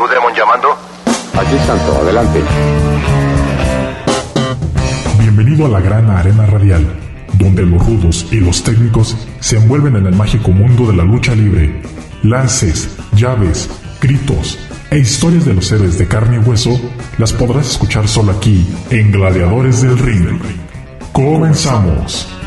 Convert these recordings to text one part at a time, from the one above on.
Blue Demon llamando. Aquí Santo, adelante. Bienvenido a la gran arena radial, donde los rudos y los técnicos se envuelven en el mágico mundo de la lucha libre. Lances, llaves, gritos e historias de los héroes de carne y hueso las podrás escuchar solo aquí en Gladiadores del Ring. Comenzamos.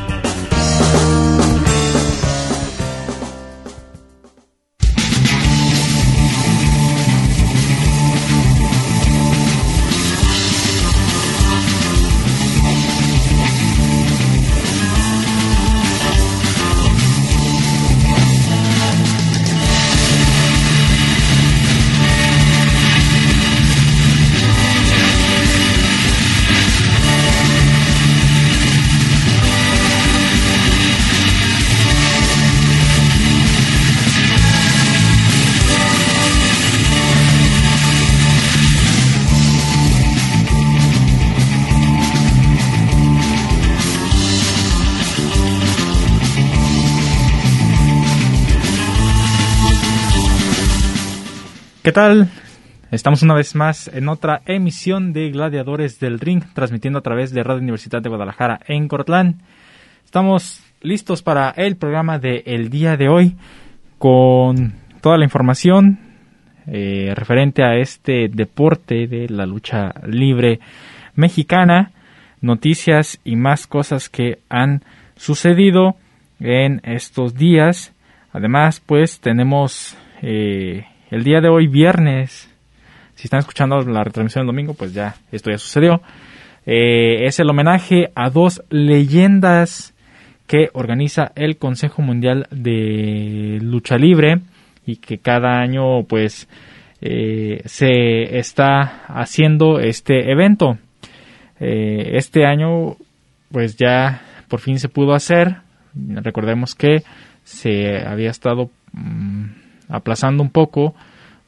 Tal? Estamos una vez más en otra emisión de Gladiadores del Ring, transmitiendo a través de Radio Universidad de Guadalajara en Cortlán. Estamos listos para el programa del el día de hoy con toda la información eh, referente a este deporte de la lucha libre mexicana, noticias y más cosas que han sucedido en estos días. Además, pues tenemos eh, el día de hoy, viernes, si están escuchando la retransmisión del domingo, pues ya esto ya sucedió. Eh, es el homenaje a dos leyendas que organiza el Consejo Mundial de Lucha Libre y que cada año pues eh, se está haciendo este evento. Eh, este año pues ya por fin se pudo hacer. Recordemos que se había estado mm, aplazando un poco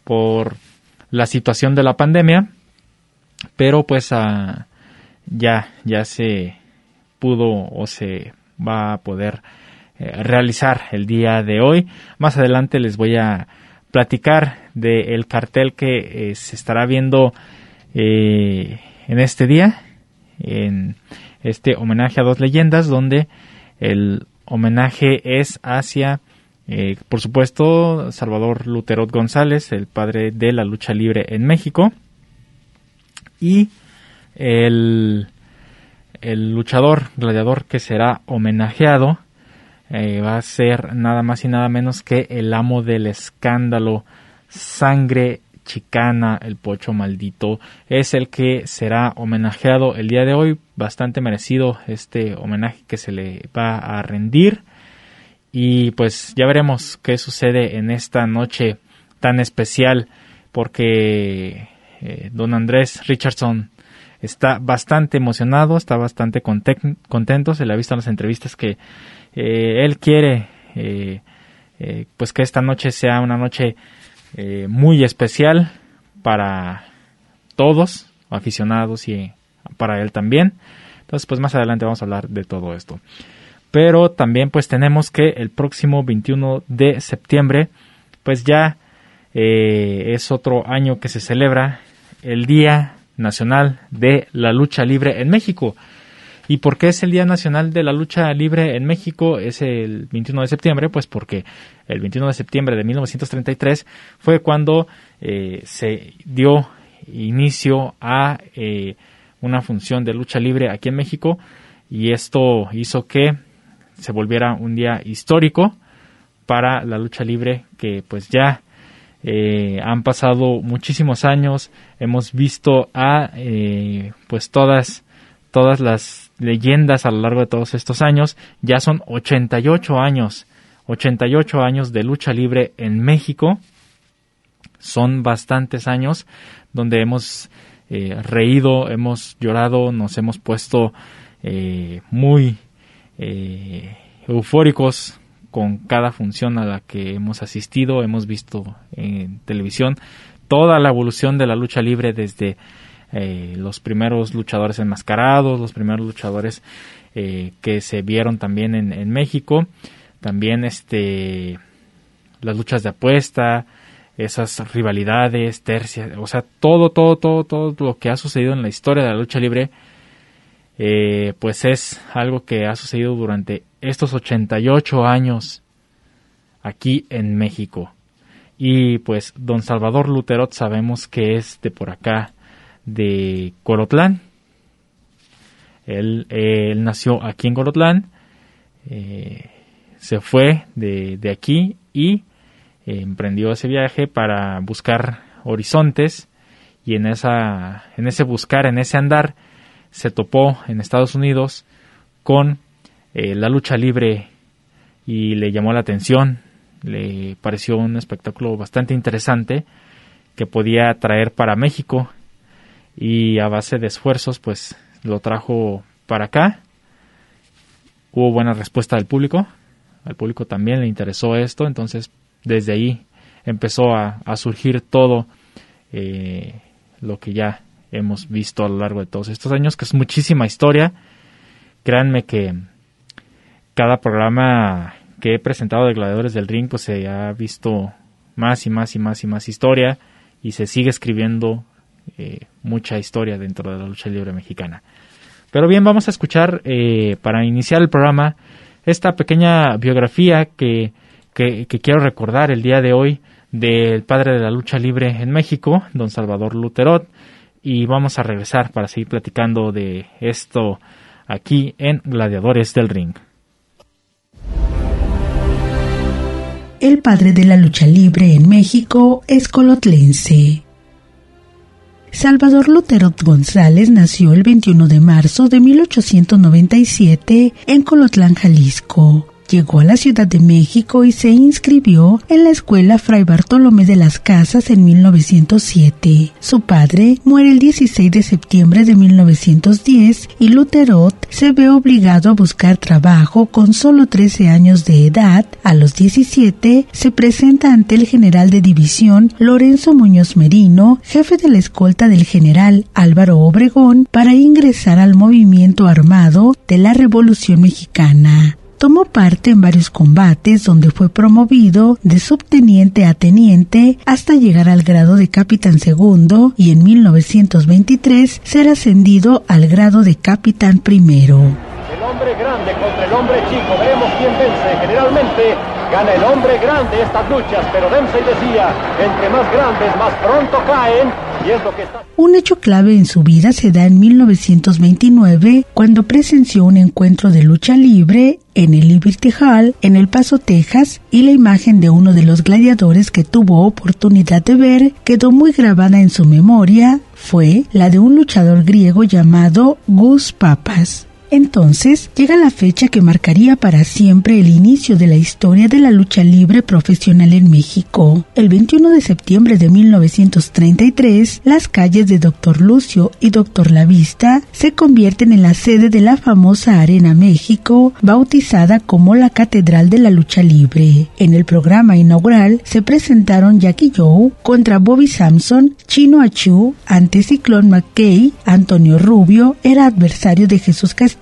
por la situación de la pandemia, pero pues ah, ya, ya se pudo o se va a poder eh, realizar el día de hoy. Más adelante les voy a platicar del cartel que eh, se estará viendo eh, en este día, en este homenaje a dos leyendas, donde el homenaje es hacia eh, por supuesto, Salvador Luterot González, el padre de la lucha libre en México. Y el, luchador, gladiador que será homenajeado eh, va a ser nada más y nada menos que el amo del escándalo, sangre chicana, el pocho maldito, es el que será homenajeado el día de hoy. Bastante merecido este homenaje que se le va a rendir. Y pues ya veremos qué sucede en esta noche tan especial porque eh, don Andrés Richardson está bastante emocionado, está bastante contento, se le ha visto en las entrevistas que eh, él quiere eh, pues que esta noche sea una noche muy especial para todos, aficionados y para él también. Entonces pues más adelante vamos a hablar de todo esto pero también pues tenemos que el próximo 21 de septiembre pues ya eh, es otro año que se celebra el Día Nacional de la Lucha Libre en México. ¿Y por qué es el Día Nacional de la Lucha Libre en México? Es el 21 de septiembre, pues porque el 21 de septiembre de 1933 fue cuando eh, se dio inicio a eh, una función de lucha libre aquí en México y esto hizo que se volviera un día histórico para la lucha libre que pues ya eh, han pasado muchísimos años. Hemos visto a eh, pues todas todas las leyendas a lo largo de todos estos años. Ya son 88 años 88 años de lucha libre en México. Son bastantes años donde hemos eh, reído hemos llorado nos hemos puesto muy eh, eufóricos con cada función a la que hemos asistido, hemos visto en televisión toda la evolución de la lucha libre desde eh, los primeros luchadores enmascarados, los primeros luchadores eh, que se vieron también en, México, también este las luchas de apuesta, esas rivalidades, tercias, o sea, todo, todo, todo, todo lo que ha sucedido en la historia de la lucha libre, eh, pues es algo que ha sucedido durante estos 88 años aquí en México. Y pues don Salvador Luterot sabemos que es de por acá, de Colotlán. Él, él nació aquí en Colotlán, eh, se fue de, de aquí y emprendió ese viaje para buscar horizontes y en, esa, en ese buscar, en ese andar, se topó en Estados Unidos con eh, la lucha libre y le llamó la atención, le pareció un espectáculo bastante interesante que podía traer para México y a base de esfuerzos pues lo trajo para acá. Hubo buena respuesta del público, al público también le interesó esto, entonces desde ahí empezó a, surgir todo eh, lo que ya hemos visto a lo largo de todos estos años, que es muchísima historia. Créanme que cada programa que he presentado de Gladiadores del Ring, pues se ha visto más y más y más y más historia y se sigue escribiendo eh, mucha historia dentro de la lucha libre mexicana. Pero bien, vamos a escuchar eh, para iniciar el programa esta pequeña biografía que que, quiero recordar el día de hoy del padre de la lucha libre en México, don Salvador Luterot, y vamos a regresar para seguir platicando de esto aquí en Gladiadores del Ring. El padre de la lucha libre en México es colotlense. Salvador Luterot González nació el 21 de marzo de 1897 en Colotlán, Jalisco. Llegó a la Ciudad de México y se inscribió en la escuela Fray Bartolomé de las Casas en 1907. Su padre muere el 16 de septiembre de 1910 y Luterot se ve obligado a buscar trabajo con solo 13 años de edad. A los 17 se presenta ante el general de división Lorenzo Muñoz Merino, jefe de la escolta del general Álvaro Obregón, para ingresar al movimiento armado de la Revolución Mexicana. Tomó parte en varios combates donde fue promovido de subteniente a teniente hasta llegar al grado de capitán segundo y en 1923 ser ascendido al grado de capitán primero. El hombre grande contra el hombre chico, veremos quién vence. Generalmente gana el hombre grande estas luchas, pero Dempsey decía, entre más grandes más pronto caen un hecho clave en su vida se da en 1929 cuando presenció un encuentro de lucha libre en el Liberty Hall en El Paso, Texas, y la imagen de uno de los gladiadores que tuvo oportunidad de ver quedó muy grabada en su memoria, fue la de un luchador griego llamado Gus Papas. Entonces llega la fecha que marcaría para siempre el inicio de la historia de la lucha libre profesional en México. El 21 de septiembre de 1933, las calles de Doctor Lucio y Doctor La Vista se convierten en la sede de la famosa Arena México, bautizada como la Catedral de la Lucha Libre. En el programa inaugural se presentaron Jackie Joe contra Bobby Samson, Chino Achu ante Ciclón McKay, Antonio Rubio era adversario de Jesús Castillo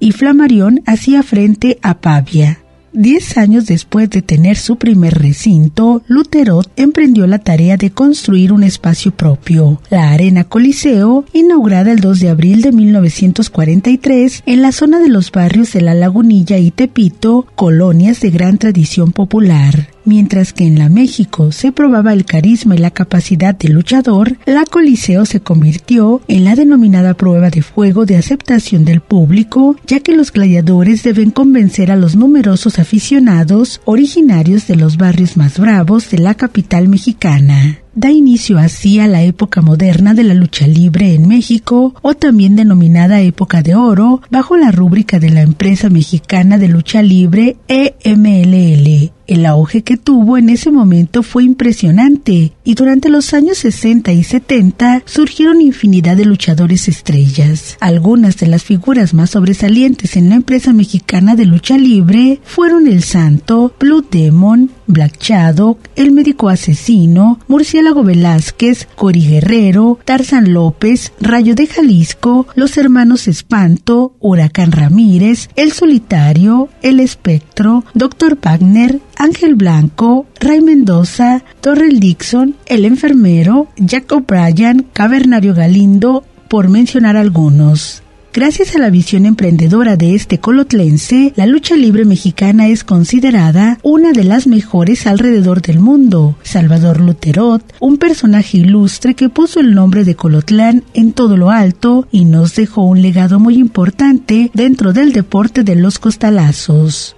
y Flamarión hacía frente a Pavia. Diez años después de tener su primer recinto, Luterot emprendió la tarea de construir un espacio propio, la Arena Coliseo, inaugurada el 2 de abril de 1943 en la zona de los barrios de La Lagunilla y Tepito, colonias de gran tradición popular. Mientras que en la México se probaba el carisma y la capacidad del luchador, la Coliseo se convirtió en la denominada prueba de fuego de aceptación del público, ya que los gladiadores deben convencer a los numerosos aficionados originarios de los barrios más bravos de la capital mexicana da inicio así a la época moderna de la lucha libre en México o también denominada época de oro bajo la rúbrica de la empresa mexicana de lucha libre EMLL. El auge que tuvo en ese momento fue impresionante y durante los años 60 y 70 surgieron infinidad de luchadores estrellas. Algunas de las figuras más sobresalientes en la empresa mexicana de lucha libre fueron El Santo, Blue Demon, Black Shadow, El Médico Asesino, Murciélago Velázquez, Cori Guerrero, Tarzan López, Rayo de Jalisco, Los Hermanos Espanto, Huracán Ramírez, El Solitario, El Espectro, Doctor Wagner, Ángel Blanco, Ray Mendoza, Torrel Dixon, El Enfermero, Jack O'Brien, Cavernario Galindo, por mencionar algunos. Gracias a la visión emprendedora de este colotlense, la lucha libre mexicana es considerada una de las mejores alrededor del mundo. Salvador Luterot, un personaje ilustre que puso el nombre de Colotlán en todo lo alto y nos dejó un legado muy importante dentro del deporte de los costalazos.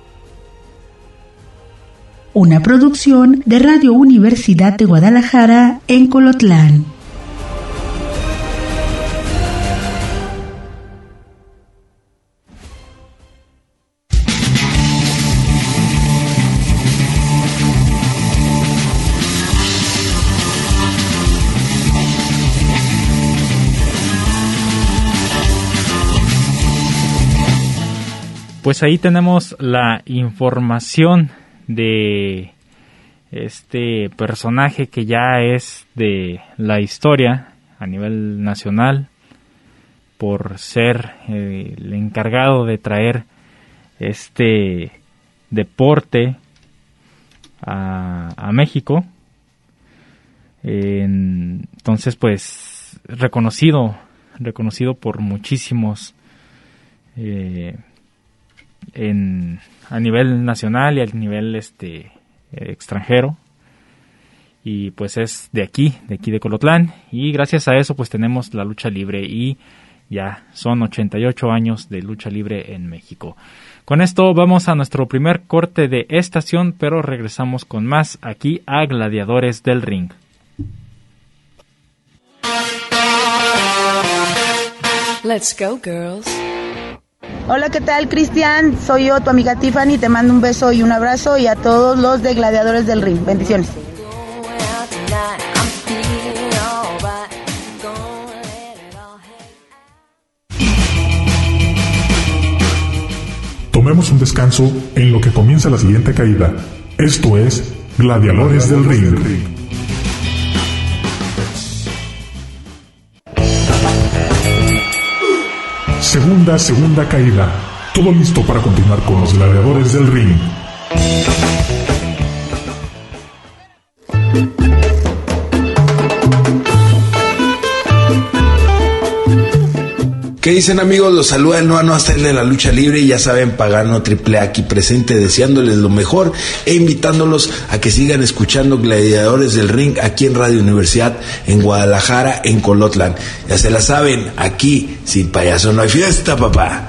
Una producción de Radio Universidad de Guadalajara en Colotlán. Pues ahí tenemos la información de este personaje que ya es de la historia a nivel nacional por ser el encargado de traer este deporte a, México. entonces, pues reconocido, reconocido por muchísimos eh, en, a nivel nacional y a nivel este extranjero y pues es de aquí, de aquí de Colotlán y gracias a eso pues tenemos la lucha libre y ya son 88 años de lucha libre en México. Con esto vamos a nuestro primer corte de estación, pero regresamos con más aquí a Gladiadores del Ring. Let's go, girls. Hola, ¿qué tal, Cristian? Soy yo, tu amiga Tiffany. Te mando un beso y un abrazo y a todos los de Gladiadores del Ring. Bendiciones. Tomemos un descanso en lo que comienza la siguiente caída. Esto es Gladiadores del Ring. Segunda, segunda caída. Todo listo para continuar con los gladiadores del ring. ¿Qué dicen amigos? Los saluda el Noa hasta el de la lucha libre y ya saben, Pagano Triple A aquí presente deseándoles lo mejor e invitándolos a que sigan escuchando Gladiadores del Ring aquí en Radio Universidad en Guadalajara, en Colotlan. Ya se la saben, aquí sin payaso no hay fiesta, papá.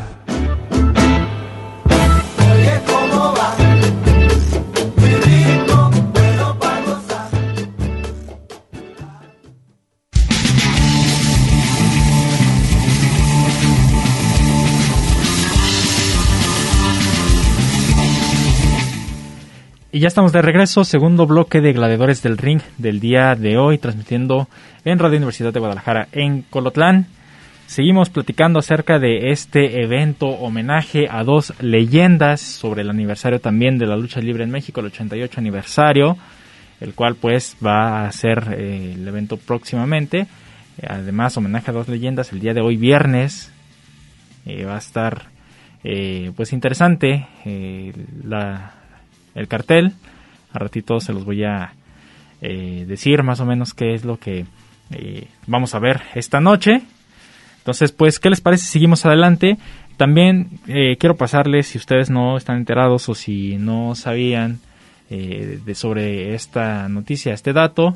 Ya estamos de regreso, segundo bloque de Gladiadores del Ring del día de hoy, transmitiendo en Radio Universidad de Guadalajara en Colotlán. Seguimos platicando acerca de este evento homenaje a dos leyendas sobre el aniversario también de la lucha libre en México, el 88 aniversario, el cual pues va a ser eh, el evento próximamente. Además, homenaje a dos leyendas el día de hoy viernes. Eh, va a estar eh, pues interesante la el cartel. A ratito se los voy a eh, decir más o menos qué es lo que eh, vamos a ver esta noche. Entonces, pues, ¿qué les parece? Seguimos adelante. También eh, quiero pasarles, si ustedes no están enterados o si no sabían de, sobre esta noticia, este dato,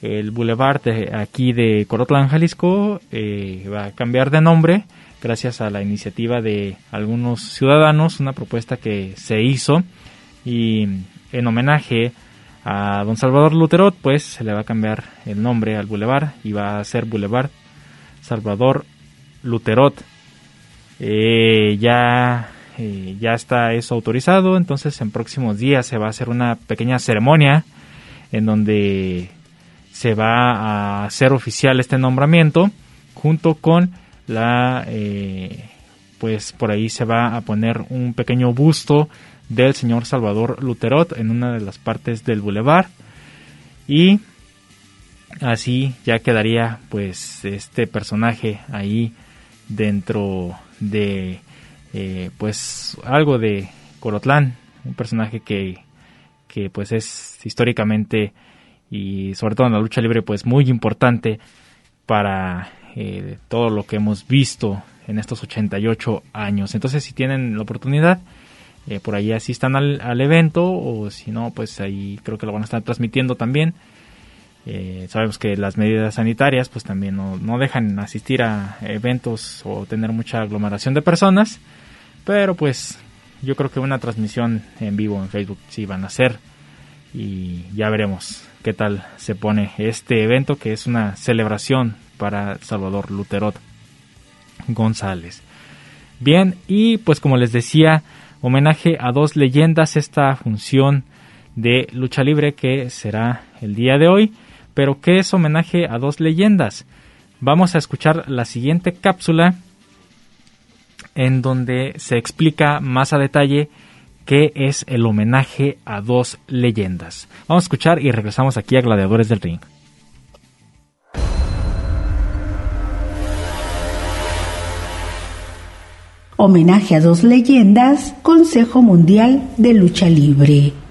el boulevard de aquí de Corotlán, Jalisco, va a cambiar de nombre gracias a la iniciativa de algunos ciudadanos, una propuesta que se hizo y en homenaje a don Salvador Luterot, pues se le va a cambiar el nombre al bulevar y va a ser Boulevard Salvador Luterot. Eh, ya, eh, ya está eso autorizado, entonces en próximos días se va a hacer una pequeña ceremonia en donde se va a hacer oficial este nombramiento junto con la eh, pues por ahí se va a poner un pequeño busto del señor Salvador Luterot en una de las partes del bulevar y así ya quedaría pues este personaje ahí dentro de eh, pues algo de Corotlán, un personaje que, que pues es históricamente y sobre todo en la lucha libre pues muy importante para eh, todo lo que hemos visto en estos 88 años. Entonces si tienen la oportunidad, eh, por ahí asistan al, al, evento o si no, pues ahí creo que lo van a estar transmitiendo también. Eh, sabemos que las medidas sanitarias pues también no, no, dejan asistir a eventos o tener mucha aglomeración de personas, pero pues yo creo que una transmisión en vivo en Facebook sí van a hacer y ya veremos qué tal se pone este evento que es una celebración para Salvador Luterot González. Bien, y pues como les decía, homenaje a dos leyendas esta función de lucha libre que será el día de hoy. Pero ¿qué es homenaje a dos leyendas? Vamos a escuchar la siguiente cápsula en donde se explica más a detalle qué es el homenaje a dos leyendas. Vamos a escuchar y regresamos aquí a Gladiadores del Ring. Homenaje a dos leyendas, Consejo Mundial de Lucha Libre.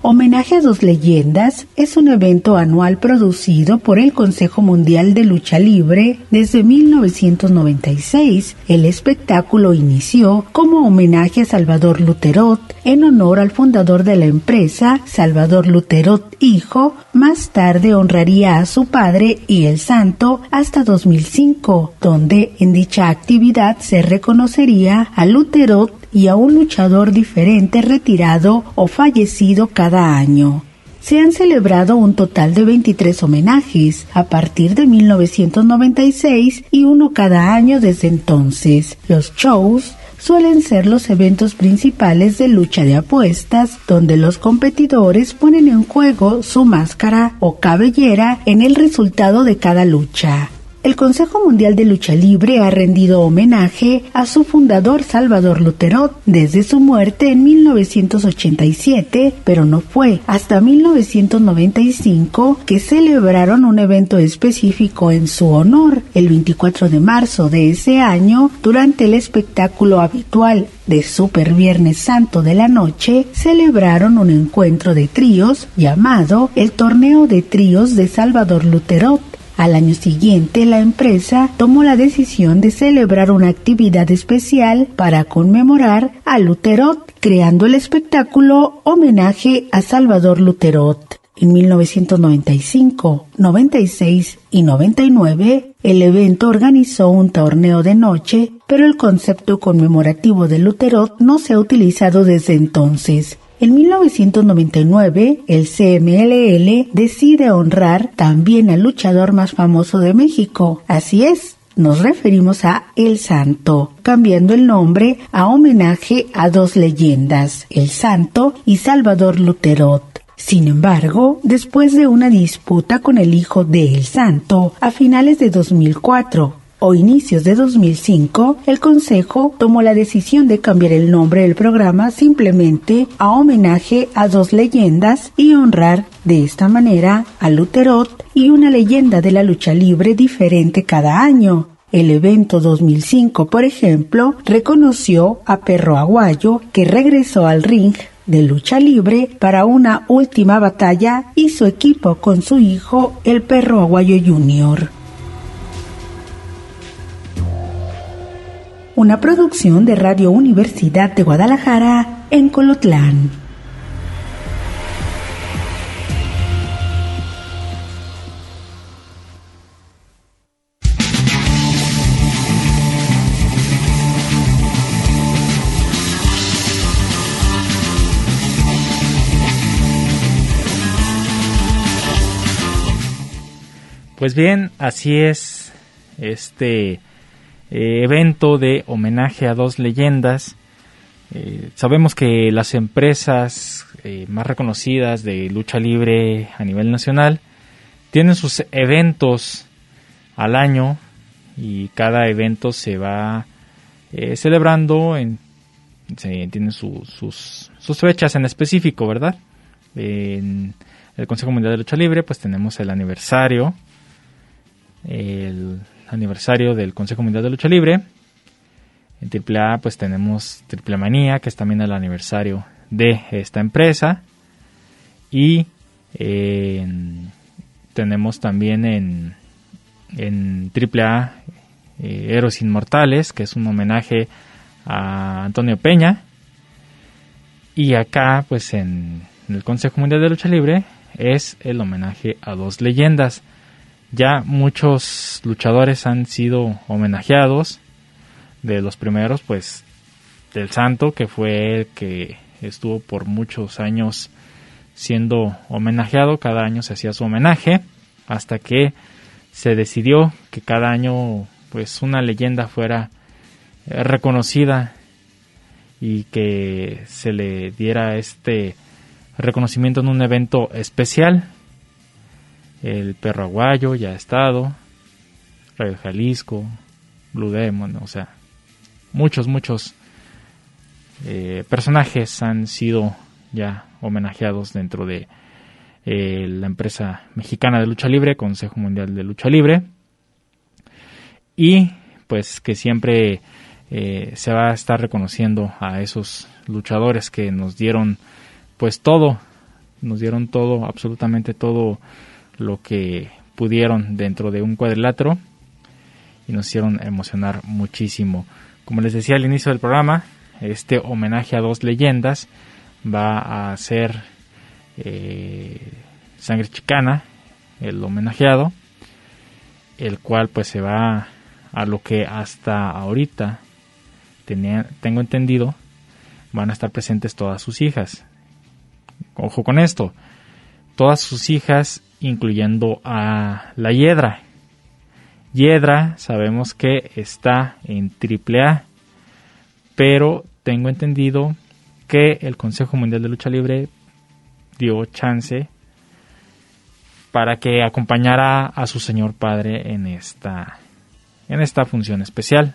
Homenaje a dos leyendas es un evento anual producido por el Consejo Mundial de Lucha Libre desde 1996. El espectáculo inició como homenaje a Salvador Luterot en honor al fundador de la empresa, Salvador Luterot Hijo. Más tarde honraría a su padre y el santo hasta 2005, donde en dicha actividad se reconocería a Luterot y a un luchador diferente retirado o fallecido cada año. Se han celebrado un total de 23 homenajes a partir de 1996 y uno cada año desde entonces. Los shows suelen ser los eventos principales de lucha de apuestas, donde los competidores ponen en juego su máscara o cabellera en el resultado de cada lucha. El Consejo Mundial de Lucha Libre ha rendido homenaje a su fundador Salvador Luterot desde su muerte en 1987, pero no fue hasta 1995 que celebraron un evento específico en su honor. El 24 de marzo de ese año, durante el espectáculo habitual de Super Viernes Santo de la Noche, celebraron un encuentro de tríos llamado el Torneo de Tríos de Salvador Luterot al año siguiente, la empresa tomó la decisión de celebrar una actividad especial para conmemorar a Luterot, creando el espectáculo Homenaje a Salvador Luterot. En 1995, 96 y 99, el evento organizó un torneo de noche, pero el concepto conmemorativo de Luterot no se ha utilizado desde entonces. En 1999, el CMLL decide honrar también al luchador más famoso de México. Así es, nos referimos a El Santo, cambiando el nombre a homenaje a dos leyendas, El Santo y Salvador Luterot. Sin embargo, después de una disputa con el hijo de El Santo, a finales de 2004, o inicios de 2005, el Consejo tomó la decisión de cambiar el nombre del programa simplemente a homenaje a dos leyendas y honrar de esta manera a Luterot y una leyenda de la lucha libre diferente cada año. El evento 2005, por ejemplo, reconoció a Perro Aguayo que regresó al ring de lucha libre para una última batalla y su equipo con su hijo, el Perro Aguayo Jr. una producción de Radio Universidad de Guadalajara en Colotlán. Pues bien, así es este eh, evento de homenaje a dos leyendas. Eh, sabemos que las empresas eh, más reconocidas de lucha libre a nivel nacional tienen sus eventos al año y cada evento se va celebrando en se tienen sus, sus fechas en específico verdad en el Consejo Mundial de Lucha Libre, pues tenemos el aniversario, el aniversario del Consejo Mundial de Lucha Libre. En AAA pues tenemos Triple Manía, que es también el aniversario de esta empresa. Y tenemos también en, en AAA eh, Héroes Inmortales, que es un homenaje a Antonio Peña. Y acá, pues en, el Consejo Mundial de Lucha Libre, es el homenaje a dos leyendas. Ya muchos luchadores han sido homenajeados. De los primeros, pues, del Santo, que fue el que estuvo por muchos años siendo homenajeado. Cada año se hacía su homenaje. Hasta que se decidió que cada año, pues, una leyenda fuera eh, reconocida y que se le diera este reconocimiento en un evento especial. El perro aguayo ya ha estado, Radio Jalisco, Blue Demon, o sea, muchos, muchos eh, personajes han sido ya homenajeados dentro de eh, la empresa mexicana de lucha libre, Consejo Mundial de Lucha Libre, y pues que siempre eh, se va a estar reconociendo a esos luchadores que nos dieron pues todo, nos dieron todo, absolutamente todo lo que pudieron dentro de un cuadrilátero y nos hicieron emocionar muchísimo. Como les decía al inicio del programa, este homenaje a dos leyendas va a ser eh, Sangre Chicana, el homenajeado, el cual pues se va a lo que hasta ahorita tengo entendido, van a estar presentes todas sus hijas. Ojo con esto, todas sus hijas, incluyendo a la Hiedra. Hiedra sabemos que está en AAA, pero tengo entendido que el Consejo Mundial de Lucha Libre dio chance para que acompañara a su señor padre en esta en esta función especial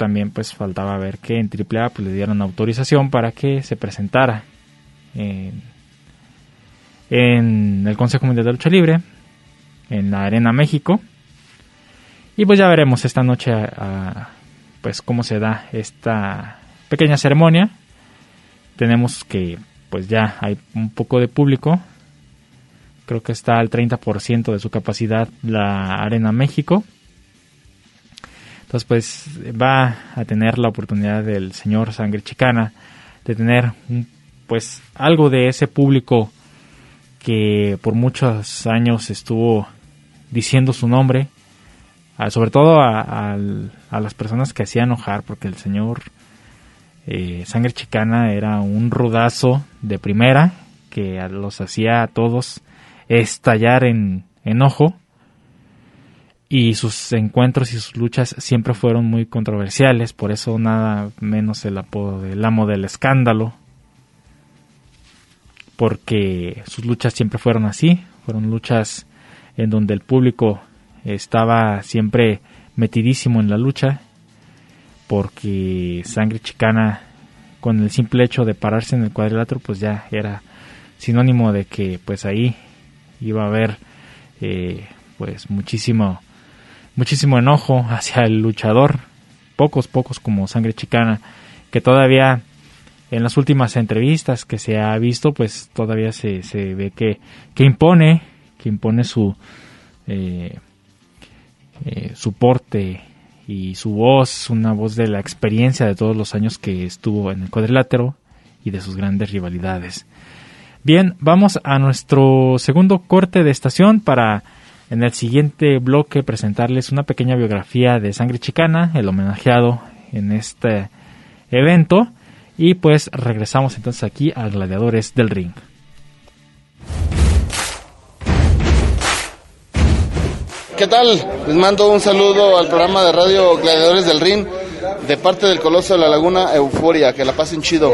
también pues faltaba ver que en AAA pues, le dieron autorización para que se presentara en, el Consejo Mundial de Lucha Libre en la Arena México. Y pues ya veremos esta noche pues cómo se da esta pequeña ceremonia. Tenemos que pues ya hay un poco de público. Creo que está al 30% de su capacidad la Arena México. Entonces, pues va a tener la oportunidad del señor Sangre Chicana de tener pues algo de ese público que por muchos años estuvo diciendo su nombre, sobre todo a, las personas que hacía enojar, porque el señor eh, Sangre Chicana era un rudazo de primera que los hacía a todos estallar en enojo. Y sus encuentros y sus luchas siempre fueron muy controversiales, por eso nada menos el apodo del amo del escándalo, porque sus luchas siempre fueron así, fueron luchas en donde el público estaba siempre metidísimo en la lucha, porque sangre chicana con el simple hecho de pararse en el cuadrilátero pues ya era sinónimo de que pues ahí iba a haber eh, pues muchísimo muchísimo enojo hacia el luchador, pocos, pocos como Sangre Chicana, que todavía en las últimas entrevistas que se ha visto, pues todavía se, se ve que, que impone, que impone su, eh, eh, su porte y su voz, una voz de la experiencia de todos los años que estuvo en el cuadrilátero y de sus grandes rivalidades. Bien, vamos a nuestro segundo corte de estación para en el siguiente bloque presentarles una pequeña biografía de Sangre Chicana, el homenajeado en este evento. Y pues regresamos entonces aquí a Gladiadores del Ring. ¿Qué tal? Les mando un saludo al programa de radio Gladiadores del Ring de parte del Coloso de la Laguna Euforia. Que la pasen chido.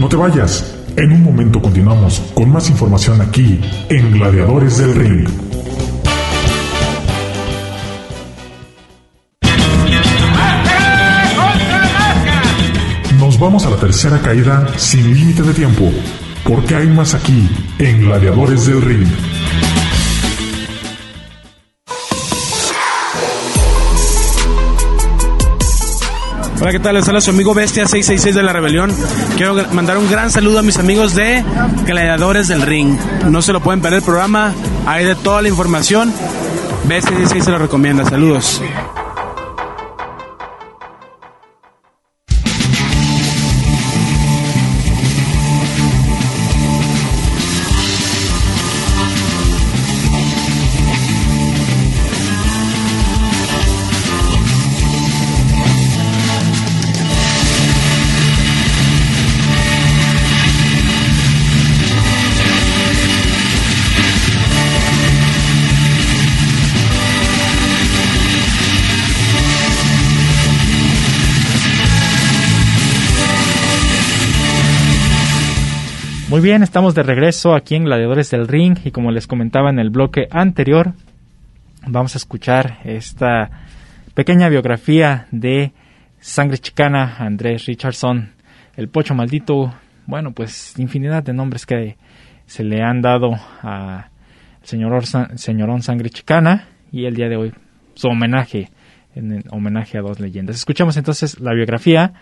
No te vayas. En un momento continuamos con más información aquí en Gladiadores del Ring. Tercera caída sin límite de tiempo, porque hay más aquí en Gladiadores del Ring. Hola, ¿qué tal? Les habla su amigo Bestia 666 de la Rebelión. Quiero mandar un gran saludo a mis amigos de Gladiadores del Ring. No se lo pueden perder el programa, hay de toda la información. Bestia 666 se lo recomienda. Saludos. Muy bien, estamos de regreso aquí en Gladiadores del Ring y como les comentaba en el bloque anterior, vamos a escuchar esta pequeña biografía de Sangre Chicana, Andrés Richardson, el pocho maldito, bueno, pues infinidad de nombres que se le han dado al señor señorón Sangre Chicana y el día de hoy su homenaje, en homenaje a dos leyendas. Escuchamos entonces la biografía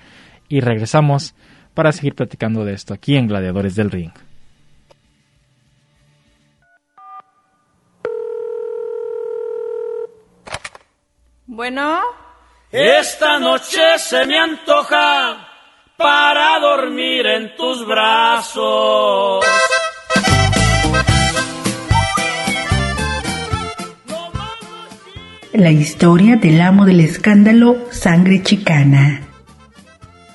y regresamos para seguir platicando de esto aquí en Gladiadores del Ring. Bueno. Esta noche se me antoja para dormir en tus brazos. La historia del amo del escándalo Sangre Chicana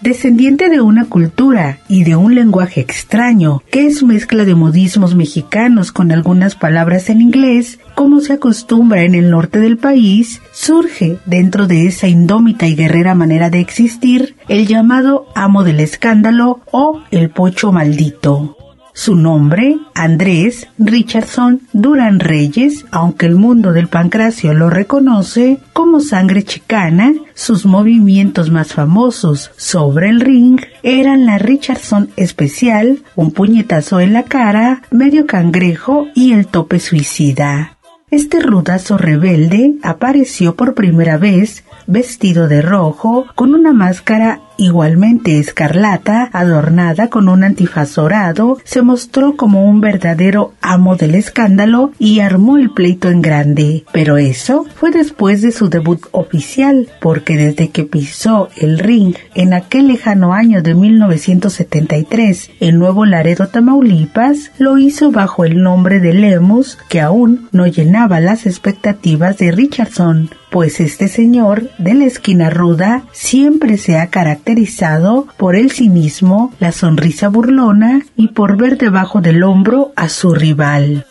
descendiente de una cultura y de un lenguaje extraño, que es mezcla de modismos mexicanos con algunas palabras en inglés, como se acostumbra en el norte del país, surge dentro de esa indómita y guerrera manera de existir el llamado amo del escándalo o el pocho maldito. Su nombre, Andrés Richardson Duran Reyes, aunque el mundo del pancracio lo reconoce como sangre chicana, sus movimientos más famosos sobre el ring eran la Richardson especial, un puñetazo en la cara, medio cangrejo y el tope suicida. Este rudazo rebelde apareció por primera vez vestido de rojo, con una máscara igualmente escarlata, adornada con un antifaz dorado, se mostró como un verdadero amo del escándalo y armó el pleito en grande. Pero eso fue después de su debut oficial, porque desde que pisó el ring en aquel lejano año de 1973 en Nuevo Laredo, Tamaulipas, lo hizo bajo el nombre de Lemus, que aún no llenaba las expectativas de Richardson, pues este señor de la esquina ruda siempre se ha caracterizado por el cinismo, la sonrisa burlona y por ver debajo del hombro a su rival.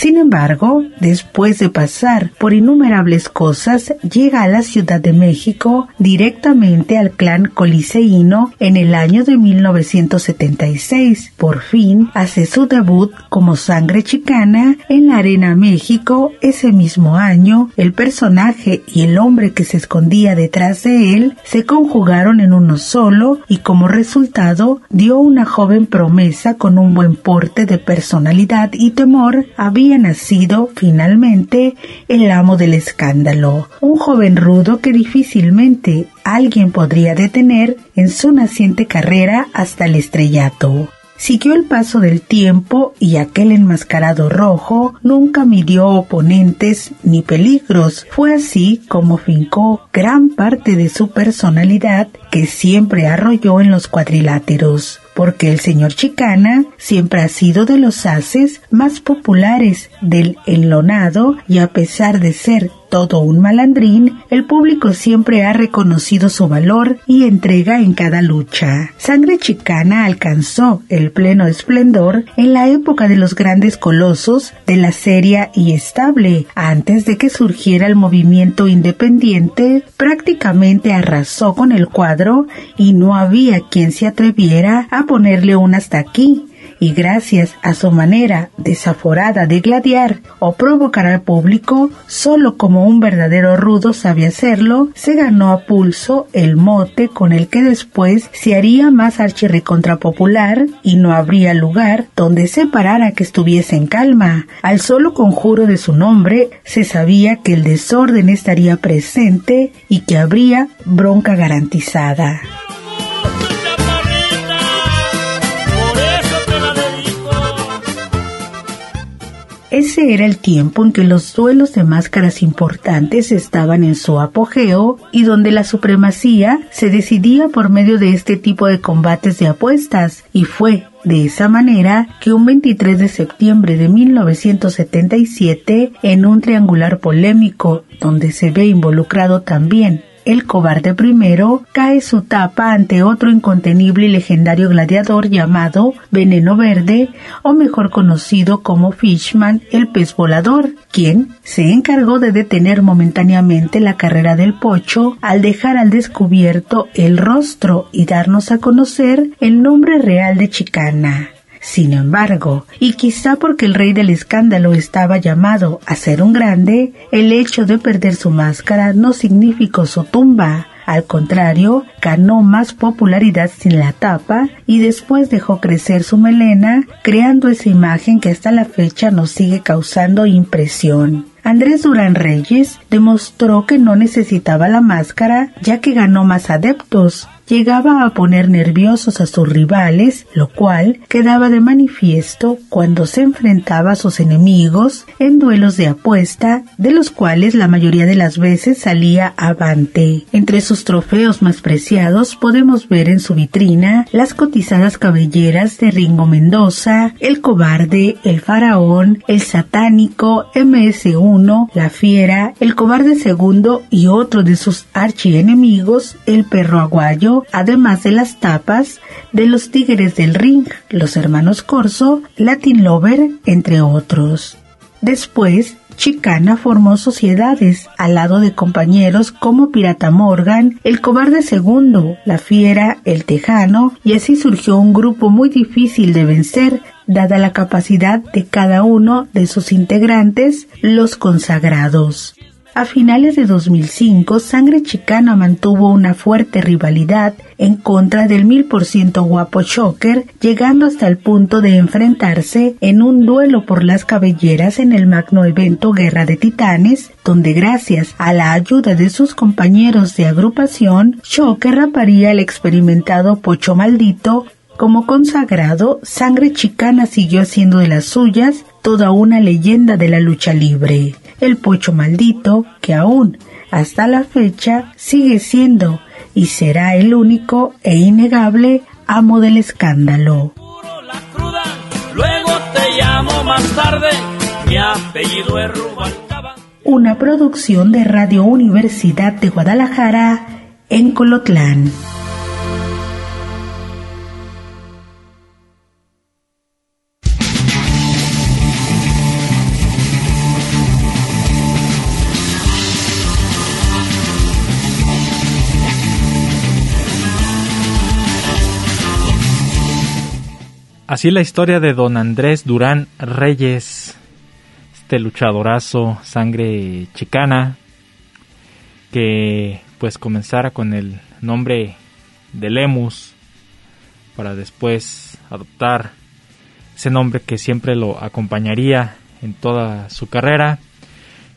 Sin embargo, después de pasar por innumerables cosas, llega a la Ciudad de México directamente al clan coliseíno en el año de 1976. Por fin hace su debut como sangre chicana en la Arena México ese mismo año. El personaje y el hombre que se escondía detrás de él se conjugaron en uno solo y como resultado dio una joven promesa con un buen porte de personalidad y temor. Había nacido finalmente el amo del escándalo, un joven rudo que difícilmente alguien podría detener en su naciente carrera hasta el estrellato. Siguió el paso del tiempo y aquel enmascarado rojo nunca midió oponentes ni peligros. Fue así como fincó gran parte de su personalidad que siempre arrolló en los cuadriláteros porque el señor Chicana siempre ha sido de los haces más populares del enlonado y a pesar de ser todo un malandrín, el público siempre ha reconocido su valor y entrega en cada lucha. Sangre Chicana alcanzó el pleno esplendor en la época de los grandes colosos de la serie y estable. Antes de que surgiera el movimiento independiente, prácticamente arrasó con el cuadro y no había quien se atreviera a ponerle un hasta aquí y gracias a su manera desaforada de gladiar o provocar al público, solo como un verdadero rudo sabe hacerlo, se ganó a pulso el mote con el que después se haría más popular y no habría lugar donde se parara que estuviese en calma. Al solo conjuro de su nombre se sabía que el desorden estaría presente y que habría bronca garantizada. Ese era el tiempo en que los duelos de máscaras importantes estaban en su apogeo y donde la supremacía se decidía por medio de este tipo de combates de apuestas y fue de esa manera que un 23 de septiembre de 1977, en un triangular polémico donde se ve involucrado también el cobarde primero cae su tapa ante otro incontenible y legendario gladiador llamado Veneno Verde, o mejor conocido como Fishman, el pez volador, quien se encargó de detener momentáneamente la carrera del pocho al dejar al descubierto el rostro y darnos a conocer el nombre real de Chicana. Sin embargo, y quizá porque el rey del escándalo estaba llamado a ser un grande, el hecho de perder su máscara no significó su tumba. Al contrario, ganó más popularidad sin la tapa y después dejó crecer su melena, creando esa imagen que hasta la fecha nos sigue causando impresión. Andrés Durán Reyes demostró que no necesitaba la máscara ya que ganó más adeptos, llegaba a poner nerviosos a sus rivales, lo cual quedaba de manifiesto cuando se enfrentaba a sus enemigos en duelos de apuesta, de los cuales la mayoría de las veces salía avante. Entre sus trofeos más preciados podemos ver en su vitrina las cotizadas cabelleras de Ringo Mendoza, el cobarde, el faraón, el satánico, MS1, la fiera, el cobarde segundo y otro de sus archienemigos, el perro aguayo, además de las tapas de los Tigres del Ring, los hermanos Corso, Latin Lover, entre otros. Después, Chicana formó sociedades al lado de compañeros como Pirata Morgan, el Cobarde Segundo, La Fiera, El Tejano, y así surgió un grupo muy difícil de vencer, dada la capacidad de cada uno de sus integrantes, los consagrados. A finales de 2005, Sangre Chicana mantuvo una fuerte rivalidad en contra del mil por ciento guapo Shocker, llegando hasta el punto de enfrentarse en un duelo por las cabelleras en el magno evento Guerra de Titanes, donde gracias a la ayuda de sus compañeros de agrupación, Shocker raparía el experimentado Pocho Maldito. Como consagrado, Sangre Chicana siguió haciendo de las suyas toda una leyenda de la lucha libre el pocho maldito que aún hasta la fecha sigue siendo y será el único e innegable amo del escándalo. Una producción de Radio Universidad de Guadalajara en Colotlán. Así la historia de don Andrés Durán Reyes, este luchadorazo, sangre chicana, que pues comenzara con el nombre de Lemus para después adoptar ese nombre que siempre lo acompañaría en toda su carrera,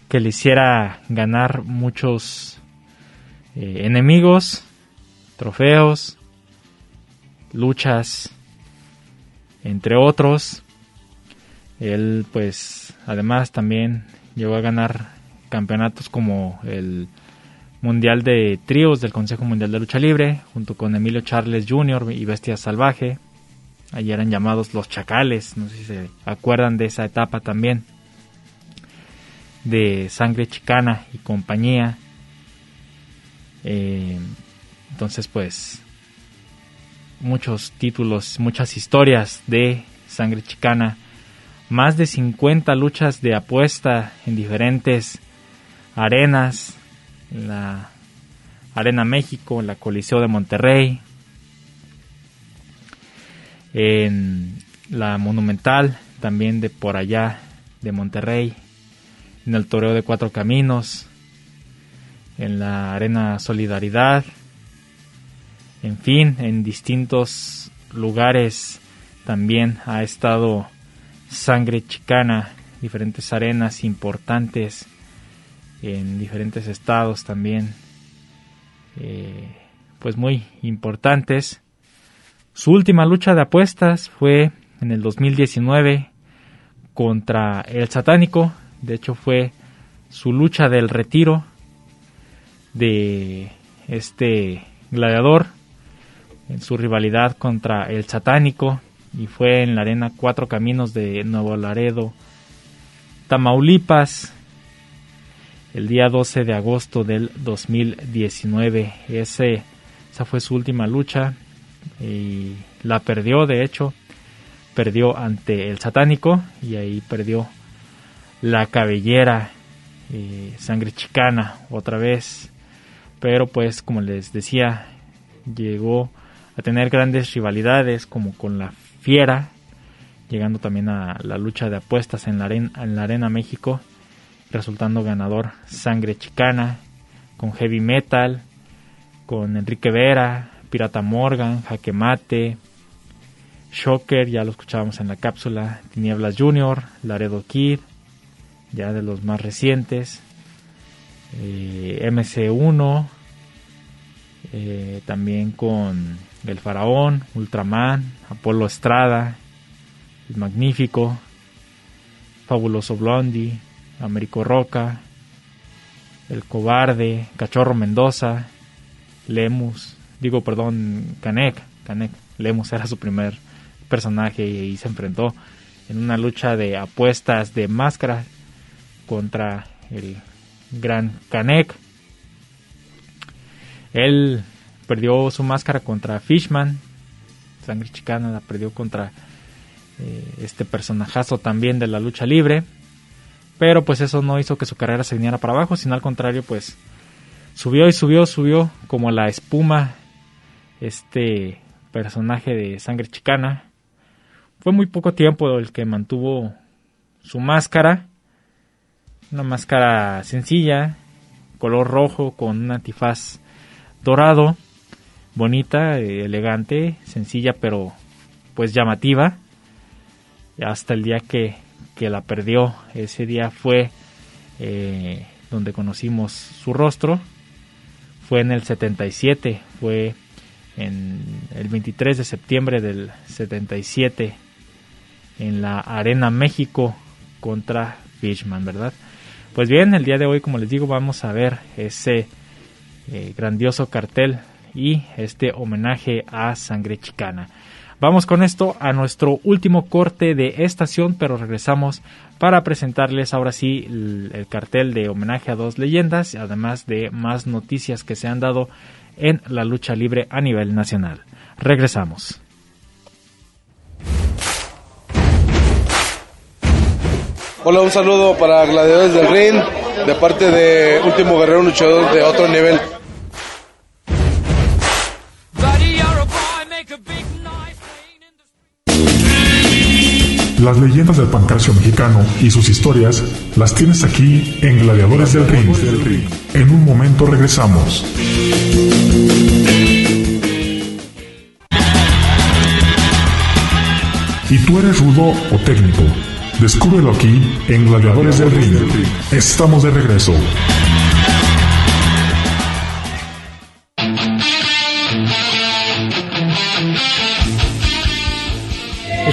que le hiciera ganar muchos eh, enemigos, trofeos, luchas entre otros. Él pues además también llegó a ganar campeonatos como el Mundial de Tríos del Consejo Mundial de Lucha Libre, junto con Emilio Charles Jr. y Bestia Salvaje. Allí eran llamados los Chacales, no sé si se acuerdan de esa etapa también. De Sangre Chicana y compañía. Eh, entonces pues muchos títulos, muchas historias de sangre chicana, más de 50 luchas de apuesta en diferentes arenas, la Arena México, la Coliseo de Monterrey, en la Monumental, también de por allá, de Monterrey, en el Toreo de Cuatro Caminos, en la Arena Solidaridad, en fin, en distintos lugares también ha estado Sangre Chicana, diferentes arenas importantes en diferentes estados también, eh, pues muy importantes. Su última lucha de apuestas fue en el 2019 contra el satánico, de hecho fue su lucha del retiro de este gladiador su rivalidad contra el satánico y fue en la arena Cuatro Caminos de Nuevo Laredo, Tamaulipas, el día 12 de agosto del 2019. Ese, esa fue su última lucha y la perdió, de hecho, perdió ante el satánico y ahí perdió la cabellera, eh, sangre chicana otra vez. Pero pues como les decía, llegó a tener grandes rivalidades como con la Fiera, llegando también a la lucha de apuestas en la, arena, en la Arena México, resultando ganador Sangre Chicana, con Heavy Metal, con Enrique Vera, Pirata Morgan, Jaque Mate, Shocker, ya lo escuchábamos en la cápsula, Tinieblas Junior, Laredo Kid, ya de los más recientes, eh, MC1, eh, también con El Faraón, Ultraman, Apolo Estrada, El Magnífico, Fabuloso Blondie, Américo Roca, El Cobarde, Cachorro Mendoza, Lemus, digo perdón, Canek, Canek, Lemus era su primer personaje y se enfrentó en una lucha de apuestas de máscara contra el gran Canek. Él perdió su máscara contra Fishman. Sangre Chicana la perdió contra eh, este personajazo también de la lucha libre. Pero pues eso no hizo que su carrera se viniera para abajo, sino al contrario, pues subió y subió, subió como la espuma este personaje de Sangre Chicana. Fue muy poco tiempo el que mantuvo su máscara. Una máscara sencilla, color rojo con un antifaz dorado, bonita, eh, elegante, sencilla pero pues llamativa. Hasta el día que, que la perdió, ese día fue eh, donde conocimos su rostro. Fue en el 77, fue en el 23 de septiembre del 77 en la Arena México contra Fishman, ¿verdad? Pues bien, el día de hoy, como les digo, vamos a ver ese eh, grandioso cartel y este homenaje a Sangre Chicana. Vamos con esto a nuestro último corte de estación, pero regresamos para presentarles ahora sí el, cartel de homenaje a dos leyendas, además de más noticias que se han dado en la lucha libre a nivel nacional. Regresamos. Hola, un saludo para Gladiadores del Ring de parte de Último Guerrero Luchador de otro nivel. Las leyendas del pancracio mexicano y sus historias las tienes aquí en Gladiadores del Ring. En un momento regresamos. ¿Y tú eres rudo o técnico? Descúbrelo aquí en Gladiadores del Ring. Estamos de regreso.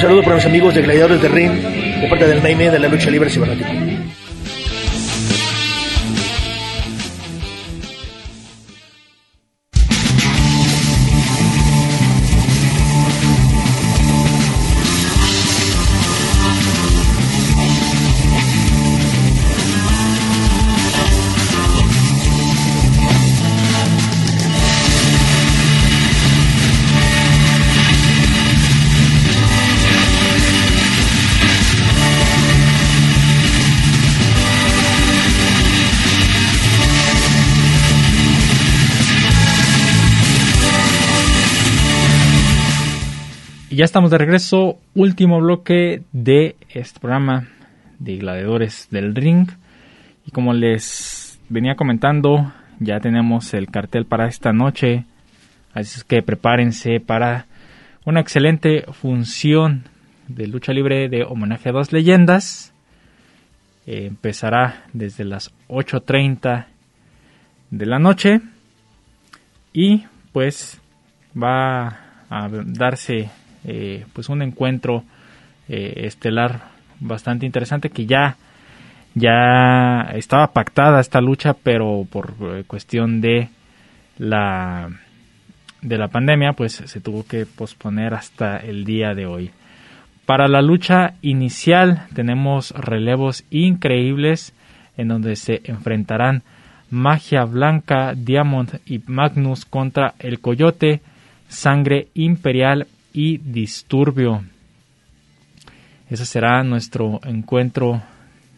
Un saludo para los amigos de Gladiadores del Ring, de parte del Maime de la lucha libre cibernética. Ya estamos de regreso, último bloque de este programa de Gladiadores del Ring. Y como les venía comentando, ya tenemos el cartel para esta noche. Así es que prepárense para una excelente función de lucha libre de homenaje a dos leyendas. Eh, empezará desde las 8.30 de la noche y pues va a darse eh, pues un encuentro eh, estelar bastante interesante que ya ya estaba pactada esta lucha pero por cuestión de la de la pandemia pues se tuvo que posponer hasta el día de hoy. Para la lucha inicial tenemos relevos increíbles en donde se enfrentarán Magia Blanca, Diamond y Magnus contra el Coyote, Sangre Imperial y Disturbio. Ese será nuestro encuentro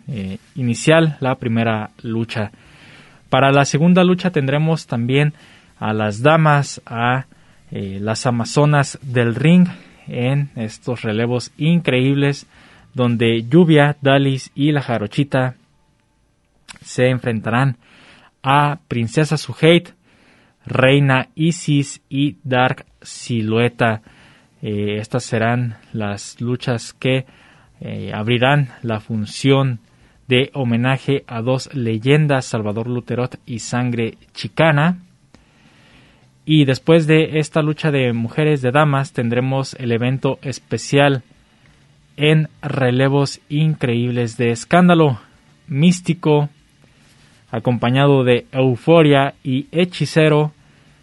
eh, inicial, la primera lucha. Para la segunda lucha tendremos también a las damas, a eh, las amazonas del ring, en estos relevos increíbles donde Lluvia, Dalis y la Jarochita se enfrentarán a Princesa Suheit, Reina Isis y Dark Silueta. Eh, estas serán las luchas que eh, abrirán la función de homenaje a dos leyendas, Salvador Luterot y Sangre Chicana. Y después de esta lucha de mujeres de damas tendremos el evento especial en relevos increíbles de escándalo místico acompañado de Euforia y Hechicero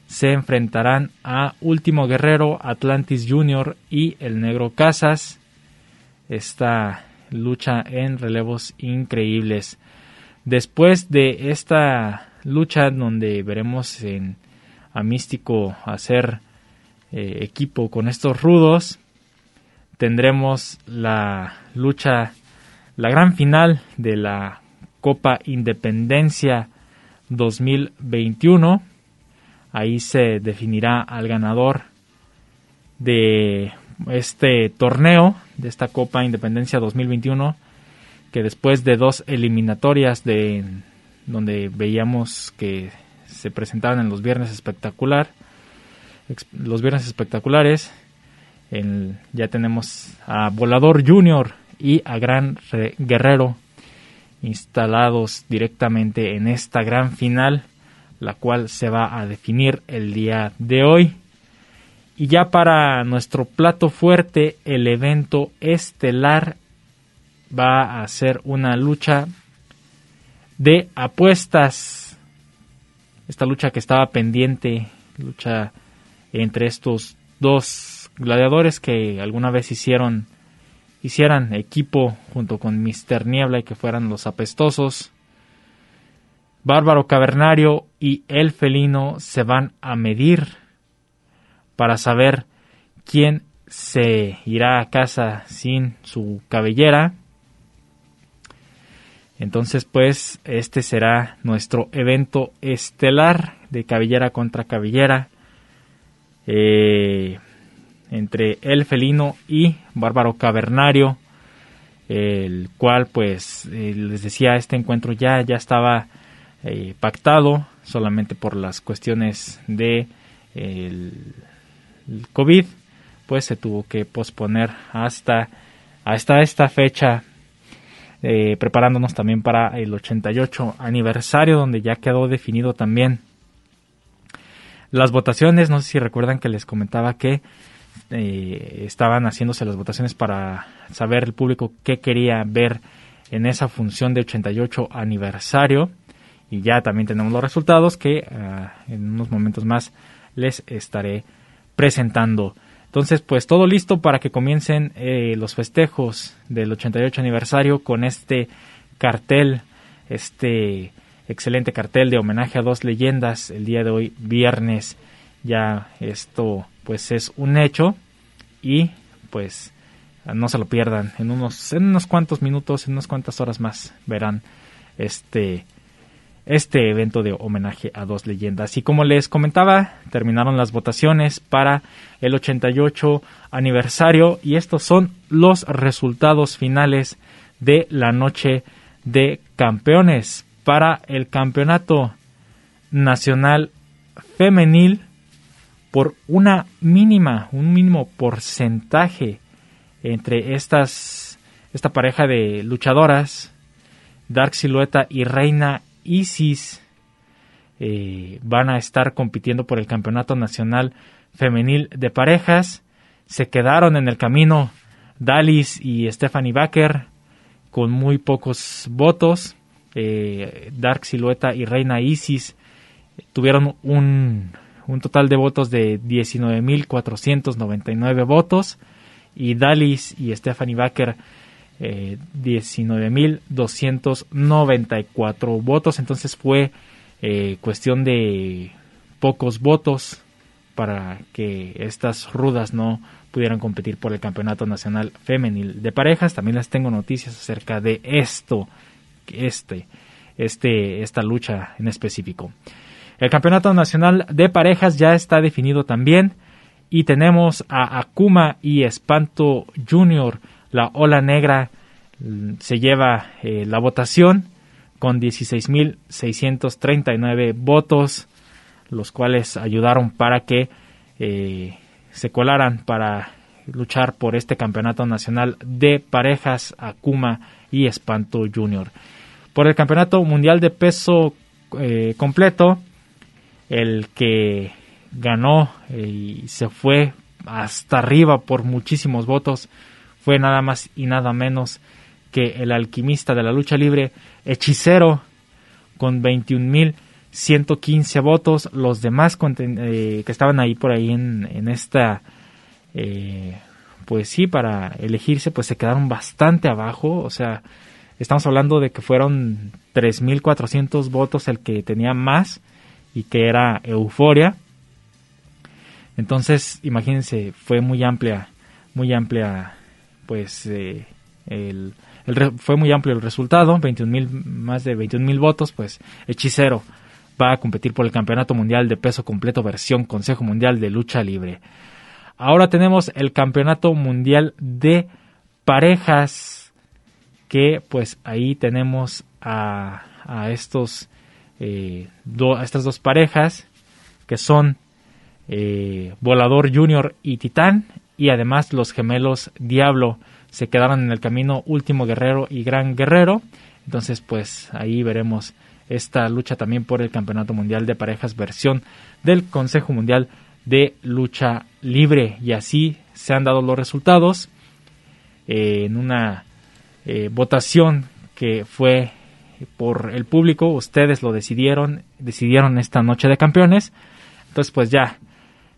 se enfrentarán a Último Guerrero, Atlantis Junior y el Negro Casas. Esta lucha en relevos increíbles. Después de esta lucha donde veremos en a Místico hacer eh, equipo con estos rudos. Tendremos la lucha, la gran final de la Copa Independencia 2021. Ahí se definirá al ganador de este torneo, de esta Copa Independencia 2021, que después de dos eliminatorias de donde veíamos que se presentaban en los viernes espectacular, los viernes espectaculares. ya tenemos a Volador Junior y a Gran Guerrero instalados directamente en esta gran final, la cual se va a definir el día de hoy. Y ya para nuestro plato fuerte, el evento estelar va a ser una lucha de apuestas esta lucha que estaba pendiente, lucha entre estos dos gladiadores que alguna vez hicieron hicieran equipo junto con Mister Niebla y que fueran los apestosos. Bárbaro Cavernario y el felino se van a medir para saber quién se irá a casa sin su cabellera. Entonces, pues, este será nuestro evento estelar de cabellera contra cabellera eh, entre el felino y bárbaro cavernario, el cual, pues, eh, les decía, este encuentro ya, ya estaba eh, pactado solamente por las cuestiones de el, COVID, pues se tuvo que posponer hasta, hasta esta fecha eh, preparándonos también para el 88 aniversario, donde ya quedó definido también las votaciones. No sé si recuerdan que les comentaba que eh, estaban haciéndose las votaciones para saber el público qué quería ver en esa función de 88 aniversario. Y ya también tenemos los resultados que ah, en unos momentos más les estaré presentando. Entonces, pues todo listo para que comiencen eh, los festejos del 88 aniversario con este cartel, este excelente cartel de homenaje a dos leyendas el día de hoy, viernes. Ya esto pues es un hecho y pues no se lo pierdan. En unos, en unos cuantos minutos, en unas cuantas horas más verán este este evento de homenaje a dos leyendas. Y como les comentaba, terminaron las votaciones para el 88 aniversario y estos son los resultados finales de la noche de campeones para el campeonato nacional femenil por una mínima, un mínimo porcentaje entre estas esta pareja de luchadoras Dark Silueta y Reina Isis eh, van a estar compitiendo por el campeonato nacional femenil de parejas. Se quedaron en el camino Dalis y Stephanie Baker con muy pocos votos. Eh, Dark Silueta y Reina Isis tuvieron un, un total de votos de 19.499 votos y Dalis y Stephanie Baker eh, 19.294 votos. Entonces fue eh, cuestión de pocos votos para que estas rudas no pudieran competir por el campeonato nacional femenil de parejas. También les tengo noticias acerca de esto, este, este, esta lucha en específico. El campeonato nacional de parejas ya está definido también y tenemos a Akuma y Espanto Junior la ola negra mm, se lleva eh, la votación con 16.639 votos, los cuales ayudaron para que eh, se colaran para luchar por este campeonato nacional de parejas Akuma y Espanto Junior. Por el campeonato mundial de peso eh, completo, el que ganó y se fue hasta arriba por muchísimos votos fue nada más y nada menos que el alquimista de la lucha libre, Hechicero, con 21.115 votos. Los demás eh, que estaban ahí por ahí en, esta, eh, pues sí, para elegirse, pues se quedaron bastante abajo. O sea, estamos hablando de que fueron 3.400 votos el que tenía más y que era Euforia. Entonces, imagínense, fue muy amplia, muy amplia pues eh, el, fue muy amplio el resultado, 21 mil, más de 21 mil votos, pues Hechicero va a competir por el Campeonato Mundial de Peso Completo versión Consejo Mundial de Lucha Libre. Ahora tenemos el Campeonato Mundial de Parejas, que pues ahí tenemos a, a estos eh, estas dos parejas que son eh, Volador Junior y Titán y además los gemelos Diablo se quedaron en el camino Último Guerrero y Gran Guerrero. Entonces, pues ahí veremos esta lucha también por el Campeonato Mundial de Parejas versión del Consejo Mundial de Lucha Libre. Y así se han dado los resultados eh, en una eh, votación que fue por el público. Ustedes lo decidieron, decidieron esta noche de campeones. Entonces, pues ya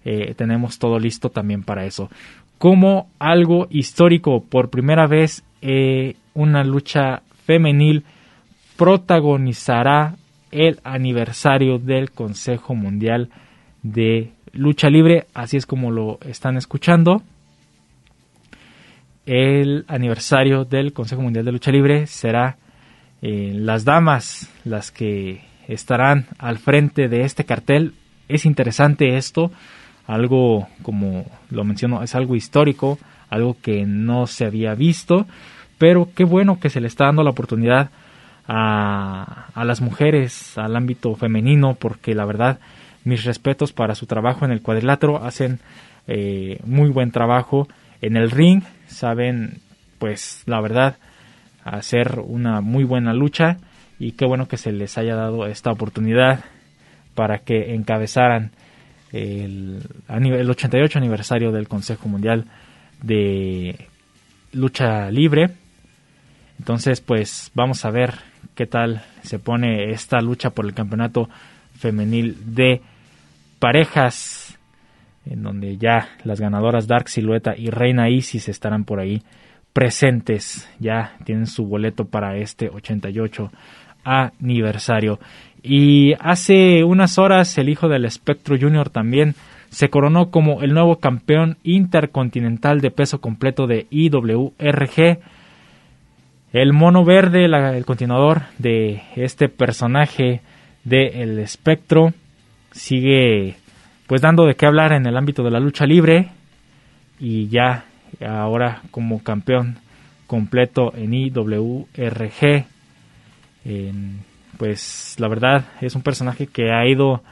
eh, tenemos todo listo también para eso. Como algo histórico, por primera vez eh, una lucha femenil protagonizará el aniversario del Consejo Mundial de Lucha Libre, así es como lo están escuchando. El aniversario del Consejo Mundial de Lucha Libre será eh, las damas las que estarán al frente de este cartel. Es interesante esto algo como lo menciono, es algo histórico, algo que no se había visto, pero qué bueno que se le está dando la oportunidad a, a las mujeres, al ámbito femenino, porque la verdad, mis respetos para su trabajo en el cuadrilátero, hacen eh, muy buen trabajo en el ring, saben, pues la verdad, hacer una muy buena lucha y qué bueno que se les haya dado esta oportunidad para que encabezaran el, el 88 aniversario del Consejo Mundial de Lucha Libre. Entonces, pues vamos a ver qué tal se pone esta lucha por el campeonato femenil de parejas, en donde ya las ganadoras Dark Silueta y Reina Isis estarán por ahí presentes, ya tienen su boleto para este 88 aniversario. Y hace unas horas el hijo del Espectro Junior también se coronó como el nuevo campeón intercontinental de peso completo de IWRG. El mono verde, el continuador de este personaje de El Espectro sigue pues dando de qué hablar en el ámbito de la lucha libre y ya ahora como campeón completo en IWRG pues la verdad es un personaje que ha ido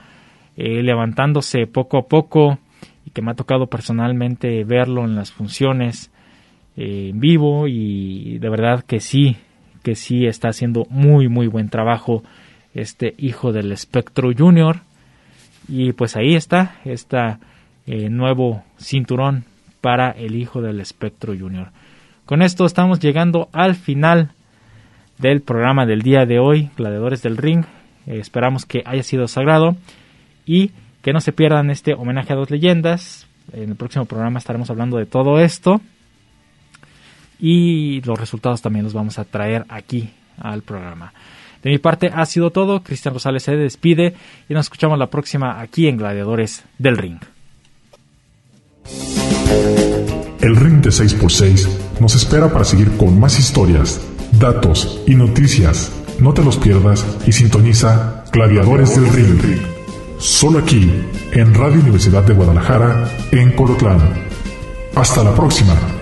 eh, levantándose poco a poco y que me ha tocado personalmente verlo en las funciones eh, en vivo y de verdad que sí que sí está haciendo muy muy buen trabajo este hijo del espectro junior. Y pues ahí está este nuevo cinturón para el hijo del espectro junior. Con esto estamos llegando al final del programa del día de hoy gladiadores del ring eh, esperamos que haya sido sagrado y que no se pierdan este homenaje a dos leyendas en el próximo programa estaremos hablando de todo esto y los resultados también los vamos a traer aquí al programa. De mi parte ha sido todo. Cristian Rosales se despide y nos escuchamos la próxima aquí en Gladiadores del Ring. El Ring de 6x6 nos espera para seguir con más historias, datos y noticias. No te los pierdas y sintoniza Gladiadores del Ring. Solo aquí, en Radio Universidad de Guadalajara, en Colotlán. Hasta la próxima.